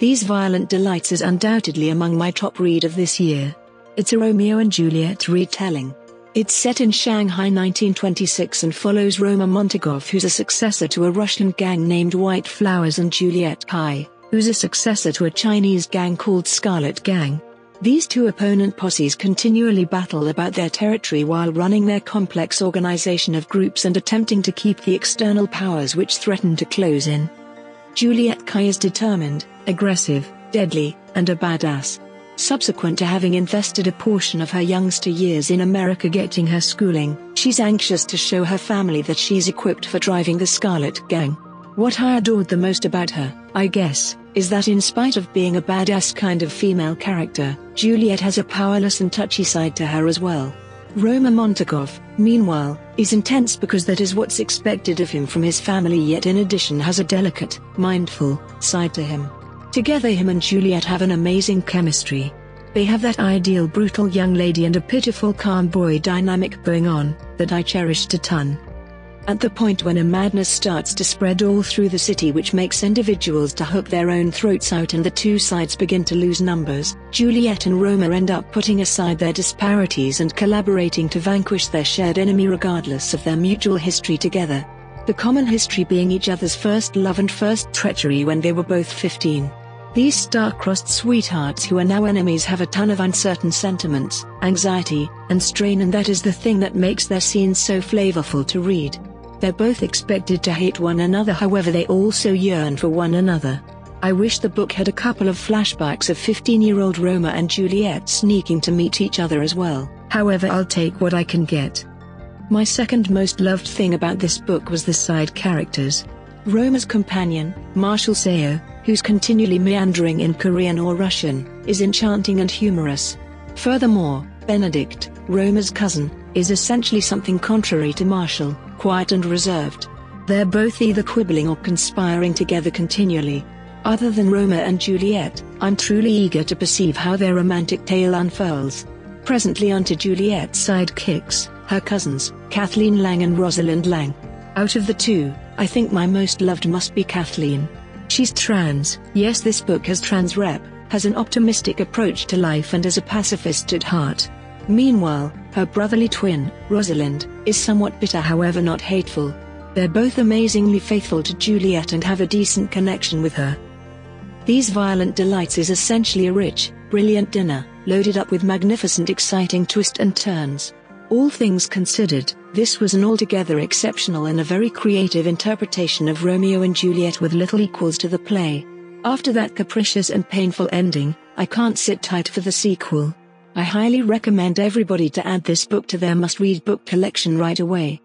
These Violent Delights is undoubtedly among my top read of this year. It's a Romeo and Juliet retelling. It's set in Shanghai 1926 and follows Roma Montagov who's a successor to a Russian gang named White Flowers and Juliette Cai, who's a successor to a Chinese gang called Scarlet Gang. These two opponent posses continually battle about their territory while running their complex organization of groups and attempting to keep the external powers which threaten to close in. Juliette Cai is determined, aggressive, deadly, and a badass. Subsequent to having invested a portion of her youngster years in America getting her schooling, she's anxious to show her family that she's equipped for driving the Scarlet Gang. What I adored the most about her, I guess, is that in spite of being a badass kind of female character, Juliet has a powerless and touchy side to her as well. Roma Montagov, meanwhile, is intense because that is what's expected of him from his family yet in addition has a delicate, mindful, side to him. Together him and Juliet have an amazing chemistry. They have that ideal brutal young lady and a pitiful calm boy dynamic going on, that I cherished a ton. At the point when a madness starts to spread all through the city which makes individuals to hook their own throats out and the two sides begin to lose numbers, Juliet and Roma end up putting aside their disparities and collaborating to vanquish their shared enemy regardless of their mutual history together. The common history being each other's first love and first treachery when they were both 15. These star-crossed sweethearts who are now enemies have a ton of uncertain sentiments, anxiety, and strain and that is the thing that makes their scenes so flavorful to read. They're both expected to hate one another however they also yearn for one another. I wish the book had a couple of flashbacks of 15-year-old Roma and Juliet sneaking to meet each other as well, however I'll take what I can get. My second most loved thing about this book was the side characters. Roma's companion, Marshall Seo, who's continually meandering in Korean or Russian, is enchanting and humorous. Furthermore, Benedict, Roma's cousin, is essentially something contrary to Marshall, quiet and reserved. They're both either quibbling or conspiring together continually. Other than Roma and Juliet, I'm truly eager to perceive how their romantic tale unfurls. Presently onto Juliet's sidekicks, her cousins, Kathleen Lang and Rosalind Lang. Out of the two, I think my most loved must be Kathleen. She's trans, yes this book has trans rep, has an optimistic approach to life and is a pacifist at heart. Meanwhile, her brotherly twin, Rosalind, is somewhat bitter however not hateful. They're both amazingly faithful to Juliet and have a decent connection with her. These Violent Delights is essentially a rich, brilliant dinner, loaded up with magnificent exciting twists and turns. All things considered, this was an altogether exceptional and a very creative interpretation of Romeo and Juliet with little equals to the play. After that capricious and painful ending, I can't sit tight for the sequel. I highly recommend everybody to add this book to their must-read book collection right away.